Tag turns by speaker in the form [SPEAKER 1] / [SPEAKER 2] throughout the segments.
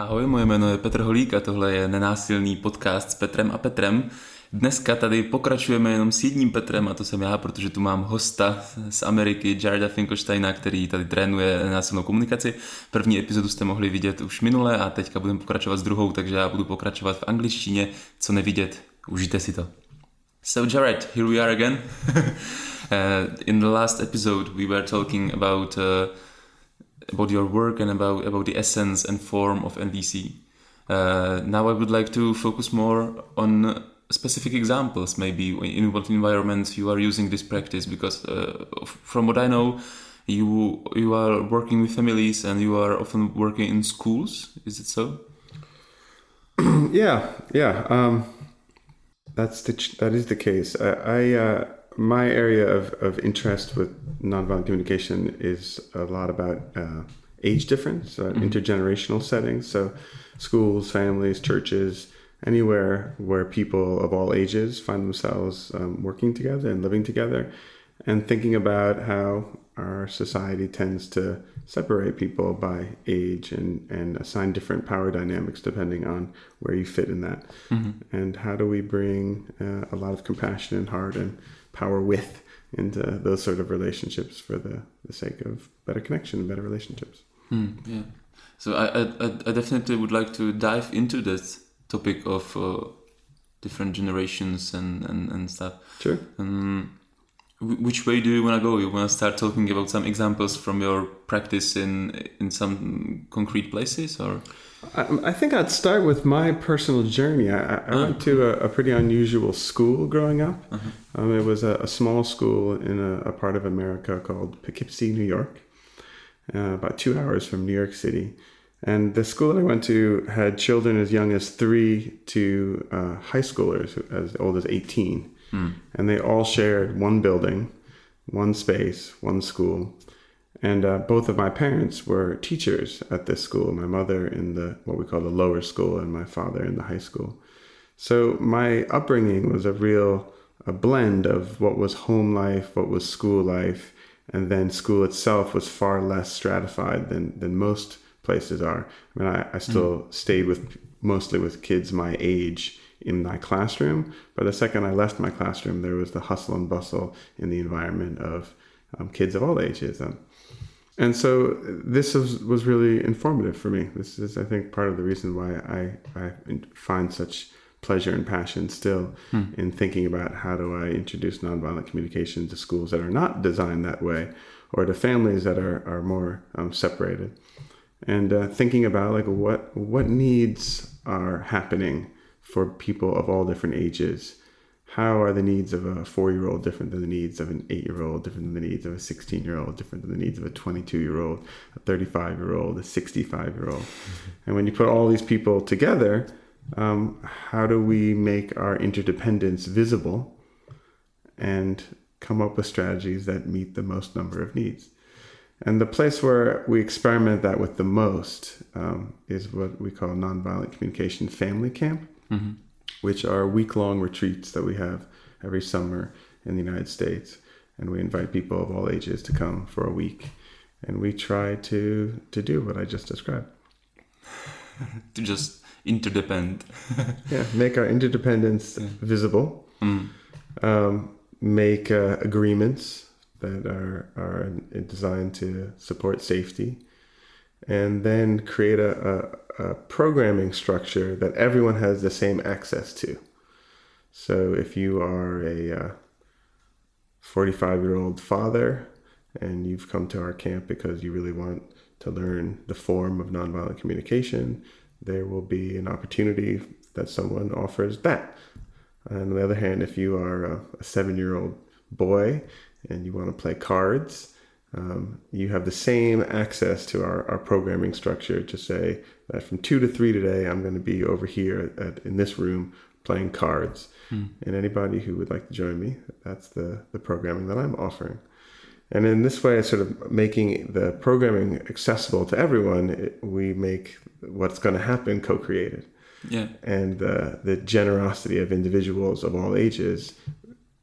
[SPEAKER 1] Ahoj, moje jméno je Petr Holík a tohle je nenásilný podcast s Petrem a Petrem. Dneska tady pokračujeme jenom s jedním Petrem a to jsem já, protože tu mám hosta z Ameriky, Jareda Finkelsteina, který tady trénuje násilnou komunikaci. První epizodu jste mohli vidět už minule a teďka budeme pokračovat s druhou, takže já budu pokračovat v angličtině, co nevidět. Užijte si to. So Jared, here we are again. uh, in the last episode we were talking about uh, about your work and about about the essence and form of NVC. Uh, now I would like to focus more on specific examples, maybe in what environments you are using this practice, because uh, from what I know, you you are working with families and you are often working in schools. Is it so?
[SPEAKER 2] yeah, yeah. Um, that's the that is the case. I, I uh, my area of, of interest with nonviolent communication is a lot about uh, age difference, uh, mm-hmm. intergenerational settings. So, schools, families, churches, anywhere where people of all ages find themselves um, working together and living together, and thinking about how our society tends to separate people by age and, and assign different power dynamics depending on where you fit in that. Mm-hmm. And how do we bring uh, a lot of compassion and heart and power with into those sort of relationships for the, the sake of better connection and better relationships.
[SPEAKER 1] Mm, yeah. So I, I, I definitely would like to dive into this topic of uh, different generations and, and, and stuff.
[SPEAKER 2] Sure.
[SPEAKER 1] Um, which way do you want to go? You want to start talking about some examples from your practice in in some concrete places, or?
[SPEAKER 2] I, I think I'd start with my personal journey. I, I oh. went to a, a, pretty unusual school growing up. Uh-huh. Um, it was a, a, small school in a, a, part of America called Poughkeepsie, New York, uh, about two hours from New York City. And the school that I went to had children as young as three to uh, high schoolers as old as 18. Mm. And they all shared one building, one space, one school. And uh, both of my parents were teachers at this school. My mother in the what we call the lower school, and my father in the high school. So my upbringing was a real a blend of what was home life, what was school life, and then school itself was far less stratified than than most places are. I mean, I, I still mm. stayed with mostly with kids my age in my classroom. But the second I left my classroom, there was the hustle and bustle in the environment of um, kids of all ages. Um, and so this was, was really informative for me. This is, I think, part of the reason why I, I find such pleasure and passion still hmm. in thinking about how do I introduce nonviolent communication to schools that are not designed that way or to families that are, are more um, separated. And uh, thinking about like what what needs are happening for people of all different ages. How are the needs of a four year old different than the needs of an eight year old, different than the needs of a 16 year old, different than the needs of a 22 year old, a 35 year old, a 65 year old? And when you put all these people together, um, how do we make our interdependence visible and come up with strategies that meet the most number of needs? And the place where we experiment that with the most um, is what we call nonviolent communication family camp mm-hmm. which are week long retreats that we have every summer in the United States. And we invite people of all ages to come for a week. And we try to, to do what I just described.
[SPEAKER 1] to just interdepend.
[SPEAKER 2] yeah, make our interdependence yeah. visible. Mm. Um, make uh, agreements that are, are designed to support safety and then create a, a, a programming structure that everyone has the same access to. So if you are a 45 uh, year old father and you've come to our camp because you really want to learn the form of nonviolent communication, there will be an opportunity that someone offers that. On the other hand, if you are a, a seven year old boy and you want to play cards, um, you have the same access to our, our programming structure to say that from two to three today, I'm going to be over here at, in this room playing cards. Hmm. And anybody who would like to join me, that's the, the programming that I'm offering. And in this way, sort of making the programming accessible to everyone, it, we make what's going to happen co created.
[SPEAKER 1] Yeah.
[SPEAKER 2] And the generosity of individuals of all ages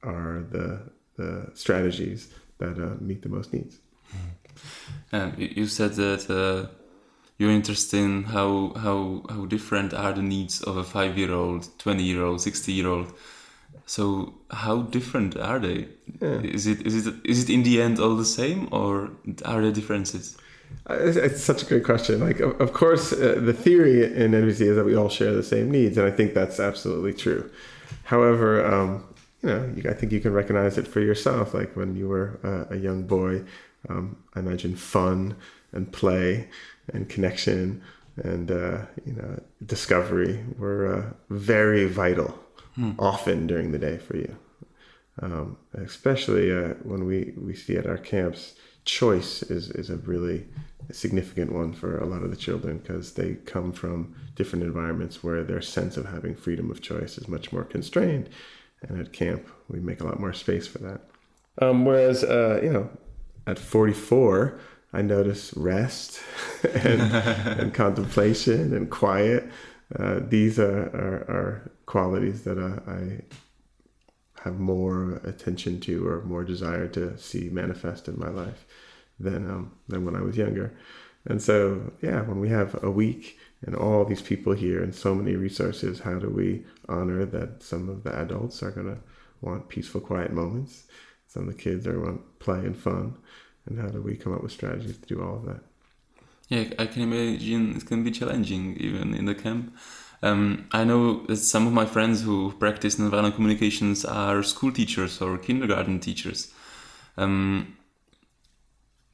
[SPEAKER 2] are the, the strategies that uh, meet the most needs.
[SPEAKER 1] Um, you said that uh, you're interested in how how how different are the needs of a five year old, twenty year old, sixty year old. So how different are they?
[SPEAKER 2] Yeah.
[SPEAKER 1] Is it is it is it in the end all the same, or are there differences?
[SPEAKER 2] It's, such a great question. Like, of, of course, uh, the theory in NVC is that we all share the same needs, and I think that's absolutely true. However, um, you know, you, I think you can recognize it for yourself. Like when you were uh, a young boy, um, I imagine fun and play and connection and uh, you know discovery were uh, very vital, often during the day for you. Um, especially uh, when we, we see at our camps, choice is, is a really significant one for a lot of the children because they come from different environments where their sense of having freedom of choice is much more constrained. And at camp, we make a lot more space for that. Um, whereas, uh, you know, at 44, I notice rest and, and contemplation and quiet. Uh, these are, are, are qualities that uh, I have more attention to or more desire to see manifest in my life than um, than when I was younger. And so, yeah, when we have a week and all these people here and so many resources, how do we honor that some of the adults are going to want peaceful, quiet moments? Some of the kids are want play and fun. And how do we come up with strategies to do all of that?
[SPEAKER 1] Yeah, I can imagine it can be challenging even in the camp. Um, I know that some of my friends who practice nonviolent communications are school teachers or kindergarten teachers. Um,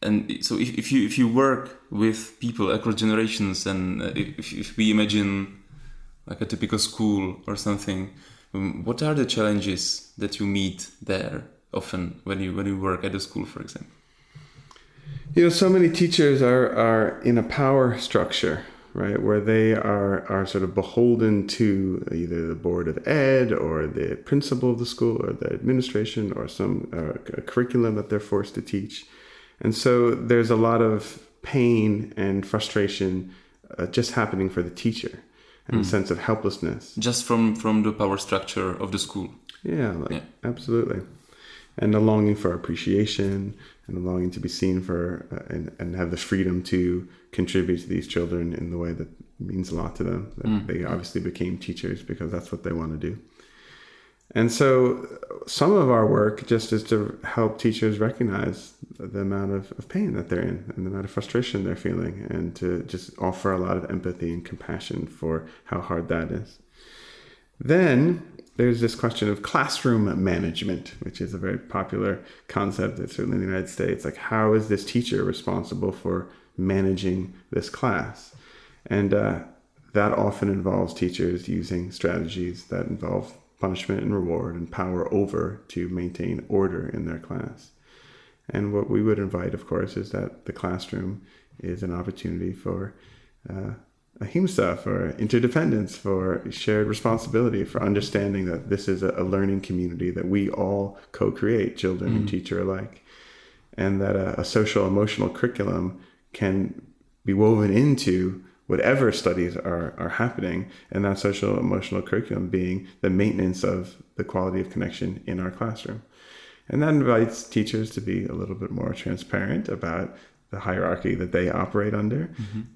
[SPEAKER 1] and so if, if you if you work with people across generations and uh, if, if we imagine like a typical school or something um, what are the challenges that you meet there often when you when you work at a school for example
[SPEAKER 2] You know, so many teachers are, are in a power structure, right, where they are, are sort of beholden to either the board of ed or the principal of the school or the administration or some uh, curriculum that they're forced to teach. And so there's a lot of pain and frustration uh, just happening for the teacher and a sense of helplessness.
[SPEAKER 1] just from from the power structure of the school
[SPEAKER 2] Yeah, like,
[SPEAKER 1] Yeah.
[SPEAKER 2] absolutely. And a longing for appreciation and a longing to be seen for uh, and, and have the freedom to contribute to these children in the way that means a lot to them. That They obviously became teachers because that's what they want to do. And so some of our work just is to help teachers recognize the amount of, of pain that they're in and the amount of frustration they're feeling and to just offer a lot of empathy and compassion for how hard that is. Then there's this question of classroom management, which is a very popular concept, certainly in the United States. Like, how is this teacher responsible for managing this class? And uh, that often involves teachers using strategies that involve punishment and reward and power over to maintain order in their class. And what we would invite, of course, is that the classroom is an opportunity for uh, ahimsa, for interdependence, for shared responsibility, for understanding that this is a, learning community that we all co create, children and teacher alike. And that a, a social emotional curriculum can be woven into whatever studies are, are happening, and that social emotional curriculum being the maintenance of the quality of connection in our classroom. And that invites teachers to be a little bit more transparent about the hierarchy that they operate under,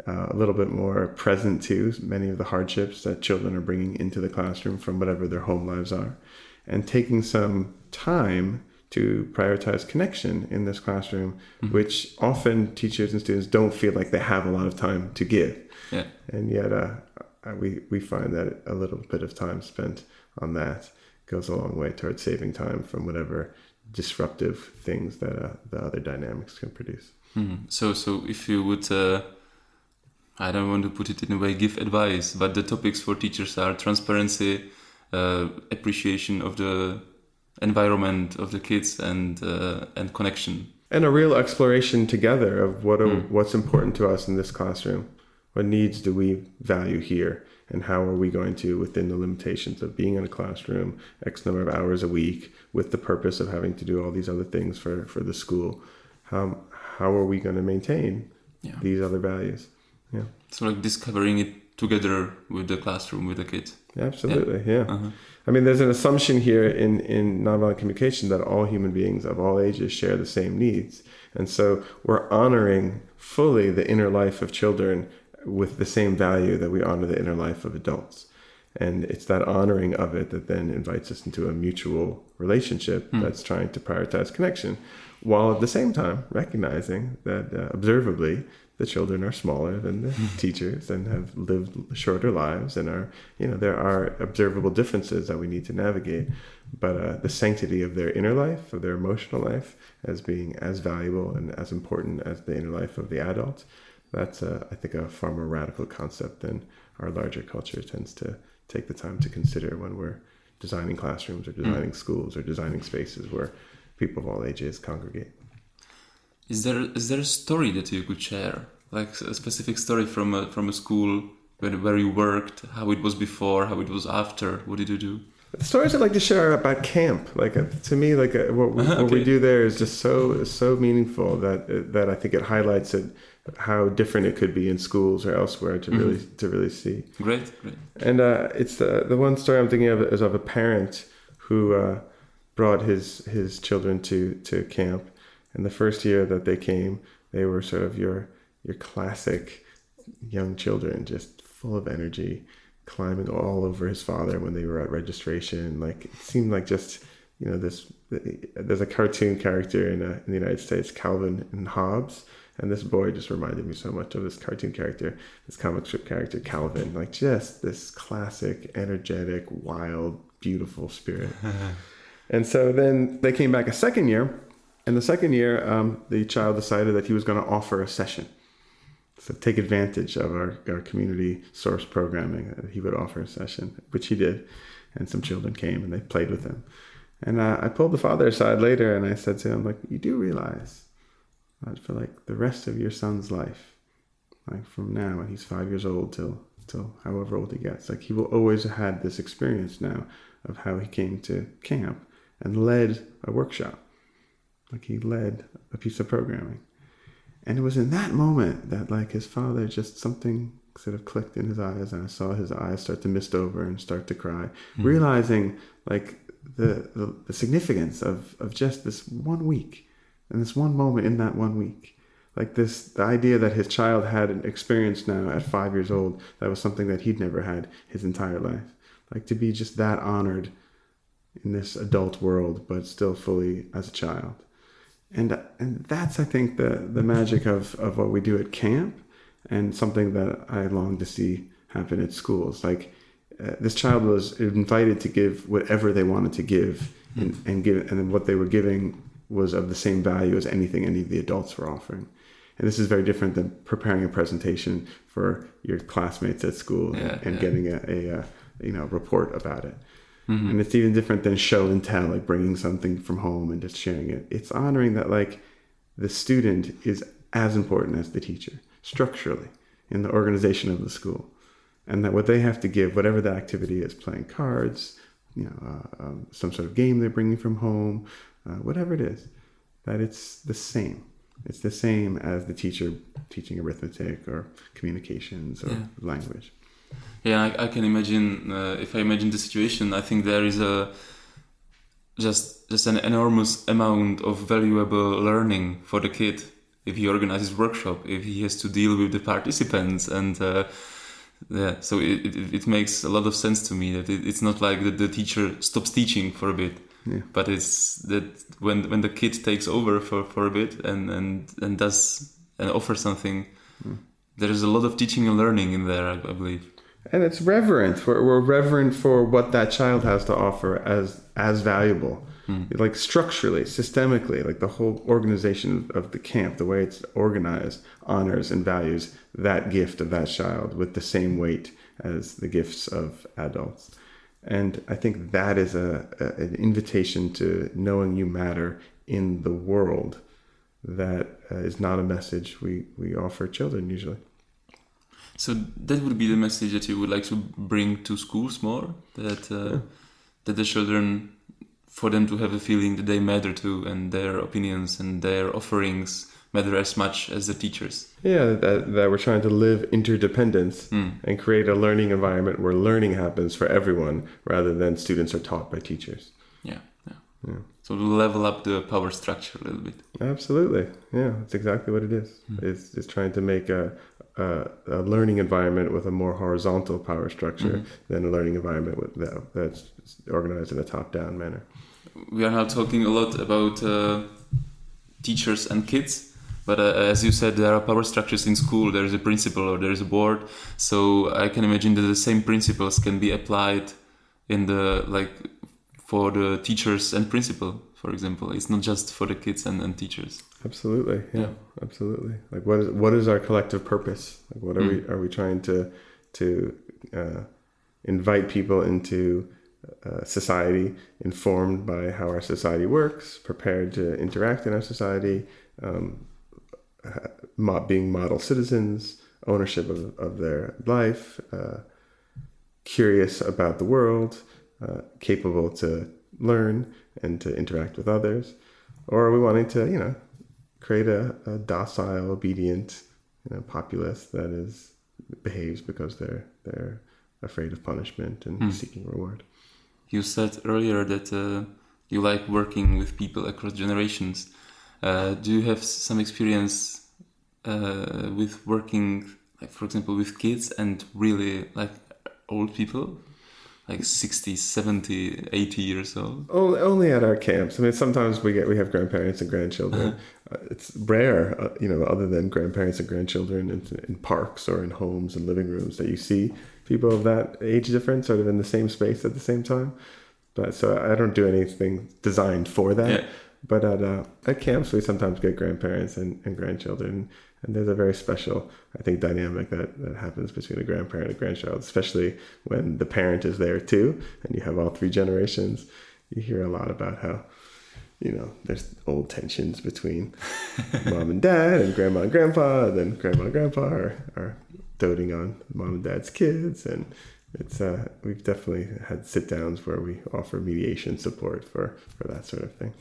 [SPEAKER 2] uh, a little bit more present to many of the hardships that children are bringing into the classroom from whatever their home lives are, and taking some time to prioritize connection in this classroom, which often teachers and students don't feel like they have a lot of time to give.
[SPEAKER 1] Yeah
[SPEAKER 2] And yet, uh, we, we find that a little bit of time spent on that goes a long way towards saving time from whatever disruptive things that uh, the other dynamics can produce.
[SPEAKER 1] Mhm. So, so if you would, uh, I don't want to put it in a way, give advice, but the topics for teachers are transparency, uh, appreciation of the environment of the kids, and uh, and connection.
[SPEAKER 2] And a real exploration together of what are, what's important to us in this classroom. What needs do we value here? And how are we going to, within the limitations of being in a classroom, X number of hours a week, with the purpose of having to do all these other things for, for the school, how, how are we going to maintain
[SPEAKER 1] Yeah.
[SPEAKER 2] these other values? Yeah.
[SPEAKER 1] So, like discovering it together with the classroom, with the kids.
[SPEAKER 2] Absolutely, yeah.
[SPEAKER 1] Uh-huh.
[SPEAKER 2] I mean, there's an assumption here in, in nonviolent communication that all human beings of all ages share the same needs. And so we're honoring fully the inner life of children with the same value that we honor the inner life of adults. And it's that honoring of it that then invites us into a mutual relationship
[SPEAKER 1] Hmm.
[SPEAKER 2] that's trying to prioritize connection, while at the same time recognizing that uh, observably the children are smaller than the
[SPEAKER 1] Hmm.
[SPEAKER 2] teachers and have lived shorter lives and are, you know, there are observable differences that we need to navigate. But uh, the sanctity of their inner life, of their emotional life, as being as valuable and as important as the inner life of the adult, that's, uh, I think, a far more radical concept than our larger culture tends to take the time to consider when we're designing classrooms or designing schools or designing spaces where people of all ages congregate.
[SPEAKER 1] Is there is there a story that you could share, like a specific story from a, from a school where where you worked, how it was before, how it was after? What did you do?
[SPEAKER 2] The stories I'd like to share are about camp. Like uh, to me, like uh, what, we, what we do there is just so so meaningful that that I think it highlights it how different it could be in schools or elsewhere to really to really see.
[SPEAKER 1] Great, great.
[SPEAKER 2] And uh, it's the the one story I'm thinking of is of a parent who uh, brought his his children to to camp. And the first year that they came, they were sort of your your classic young children, just full of energy, climbing all over his father when they were at registration. Like it seemed like just you know this. There's a cartoon character in, uh, in the United States, Calvin and Hobbes, and this boy just reminded me so much of this cartoon character, this comic strip character, Calvin. Like just this classic, energetic, wild, beautiful spirit. and so then they came back a second year, and the second year, um, the child decided that he was going to offer a session. So take advantage of our, our community source programming. He would offer a session, which he did, and some children came and they played with him. And uh, I pulled the father aside later and I said to him, like, you do realize that for like the rest of your son's life, like from now, when he's five years old till till however old he gets, like he will always have had this experience now of how he came to camp and led a workshop, like he led a piece of programming. And it was in that moment that, like, his father just something sort of clicked in his eyes, and I saw his eyes start to mist over and start to cry, hmm. realizing, like, the, the, the significance of, of just this one week and this one moment in that one week. Like, this, the idea that his child had an experience now at five years old that was something that he'd never had his entire life. Like, to be just that honored in this adult world, but still fully as a child and and that's I think the the magic of of what we do at camp, and something that I long to see happen at schools. Like uh, this child was invited to give whatever they wanted to give, and, and give, and what they were giving was of the same value as anything any of the adults were offering. And this is very different than preparing a presentation for your classmates at school
[SPEAKER 1] Yeah,
[SPEAKER 2] and
[SPEAKER 1] yeah.
[SPEAKER 2] getting a, a, uh you know report about it. And it's even different than show and tell, like bringing something from home and just sharing it. It's honoring that like the student is as important as the teacher structurally in the organization of the school, and that what they have to give, whatever the activity is, playing cards, you know, uh, um, some sort of game they're bringing from home, uh, whatever it is, that it's the same. It's the same as the teacher teaching arithmetic or communications or
[SPEAKER 1] Yeah.
[SPEAKER 2] language.
[SPEAKER 1] Yeah, I, I can imagine. Uh, if I imagine the situation, I think there is a just just an enormous amount of valuable learning for the kid if he organizes workshop, if he has to deal with the participants, and uh, yeah, so it, it, it makes a lot of sense to me that it, it's not like that the teacher stops teaching for a bit,
[SPEAKER 2] Yeah.
[SPEAKER 1] but it's that when when the kid takes over for, for a bit and and and does and offers something, hmm. there is a lot of teaching and learning in there, I, I believe.
[SPEAKER 2] and it's reverent. We're, we're reverent for what that child has to offer as as valuable, hmm. like structurally, systemically, like the whole organization of the camp, the way it's organized, honors and values that gift of that child with the same weight as the gifts of adults. And I think that is a, a an invitation to knowing you matter in the world. That uh, is not a message we we offer children usually.
[SPEAKER 1] So that would be the message that you would like to bring to schools more. That uh, that the children, for them to have a feeling that they matter too, and their opinions and their offerings matter as much as the teachers.
[SPEAKER 2] Yeah, that, that we're trying to live interdependence and create a learning environment where learning happens for everyone rather than students are taught by teachers.
[SPEAKER 1] Yeah, yeah. yeah. So to level up the power structure a little bit.
[SPEAKER 2] Absolutely. Yeah, that's exactly what it is. It's, it's trying to make a, uh, a learning environment with a more horizontal power structure than a learning environment with that, that's organized in a top-down manner.
[SPEAKER 1] We are now talking a lot about uh, teachers and kids, but uh, as you said, there are power structures in school. There is a principal or there is a board. So I can imagine that the same principles can be applied in the like for the teachers and principal, for example. It's not just for the kids and, and teachers.
[SPEAKER 2] Absolutely, yeah,
[SPEAKER 1] Yeah.
[SPEAKER 2] absolutely. Like, what is what is our collective purpose? Like, what are
[SPEAKER 1] Mm.
[SPEAKER 2] we are we trying to to uh, invite people into uh, society, informed by how our society works, prepared to interact in our society, um, mo- being model citizens, ownership of, of their life, uh, curious about the world, uh, capable to learn and to interact with others, or are we wanting to, you know, create a, a docile, obedient, you know, populace that is behaves because they're they're afraid of punishment and
[SPEAKER 1] Hmm.
[SPEAKER 2] seeking reward.
[SPEAKER 1] You said earlier that uh, you like working with people across generations. Uh, do you have some experience uh, with working, like for example, with kids and really like old people, like 60, 70, 80 years old?
[SPEAKER 2] Only, only at our camps. I mean, sometimes we get we have grandparents and grandchildren. Uh, it's rare, uh, you know, other than grandparents and grandchildren in, in parks or in homes and living rooms that you see people of that age difference sort of in the same space at the same time. But so I don't do anything designed for that.
[SPEAKER 1] Yeah.
[SPEAKER 2] But at uh, at camps, we sometimes get grandparents and, and grandchildren, and there's a very special, I think, dynamic that, that happens between a grandparent and a grandchild, especially when the parent is there too, and you have all three generations. You hear a lot about how, you know, there's old tensions between mom and dad, and grandma and grandpa, and then grandma and grandpa are, are doting on mom and dad's kids, and it's uh, we've definitely had sit downs where we offer mediation support for for that sort of thing.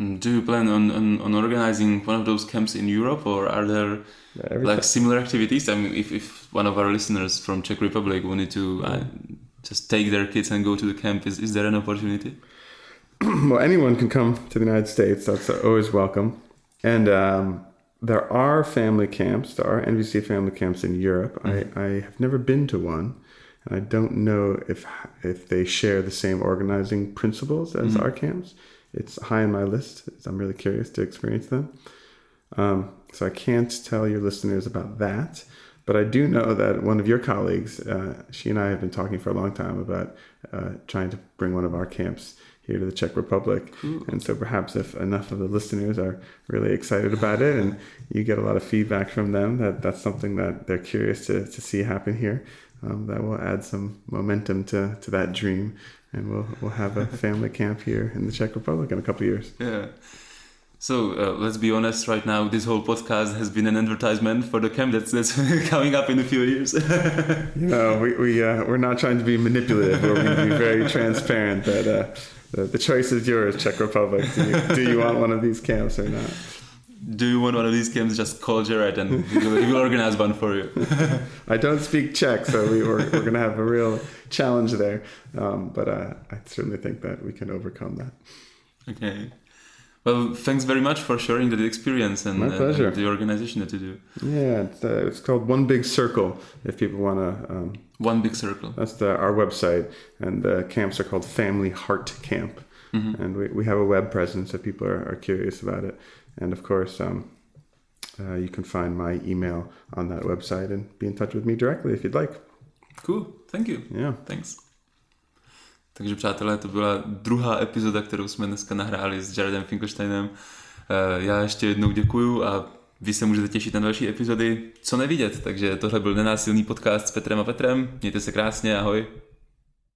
[SPEAKER 1] Mm, Do you plan on, on, on organizing one of those camps in Europe or are there
[SPEAKER 2] Every
[SPEAKER 1] like similar activities? I mean, if, if one of our listeners from Czech Republic wanted to uh, just take their kids and go to the camp, is, is there an opportunity?
[SPEAKER 2] well, anyone can come to the United States. That's always welcome. And um, there are family camps. There are NVC family camps in Europe. I, I have never been to one, and I don't know if if they share the same organizing principles as our camps. It's high on my list. I'm really curious to experience them. Um, so I can't tell your listeners about that. But I do know that one of your colleagues, uh, she and I have been talking for a long time about uh, trying to bring one of our camps here to the Czech Republic. And so perhaps if enough of the listeners are really excited about it and you get a lot of feedback from them that that's something that they're curious to, to see happen here, um, that will add some momentum to, to that dream. And we'll, we'll have a family camp here in the Czech Republic in a couple of years.
[SPEAKER 1] Yeah. So uh, let's be honest. Right now, this whole podcast has been an advertisement for the camp that's, that's coming up in a few years.
[SPEAKER 2] You know, we, we, uh, we're not trying to be manipulative. We're going to be very transparent that uh, the, the choice is yours, Czech Republic. Do you, do you want one of these camps or not?
[SPEAKER 1] Do you want one of these camps? Just call Jared and he will, organize one for you.
[SPEAKER 2] I don't speak Czech, so we, we're, we're going to have a real challenge there. Um, but uh, I certainly think that we can overcome that.
[SPEAKER 1] Okay. Well, thanks very much for sharing the experience and,
[SPEAKER 2] My
[SPEAKER 1] and- the organization that you do.
[SPEAKER 2] Yeah, it's, uh, it's called One Big Circle. If people want to, um,
[SPEAKER 1] One big circle.
[SPEAKER 2] that's the, our website, and the camps are called Family Heart Camp, and we, we have a web presence if people are, are curious about it. And of course, um, uh, you can find my email on that website and be in touch with me directly if you'd like.
[SPEAKER 1] Cool. Thank you.
[SPEAKER 2] Yeah.
[SPEAKER 1] Thanks. Takže přátelé, to byla druhá epizoda, kterou jsme dneska nahráli s Jaredem Finkelsteinem. Eh, Já ještě jednou děkuju a vy se můžete těšit na další epizody, co nevidět. Takže tohle byl nenásilný podcast s Petrem a Petrem. Mějte se krásně, ahoj.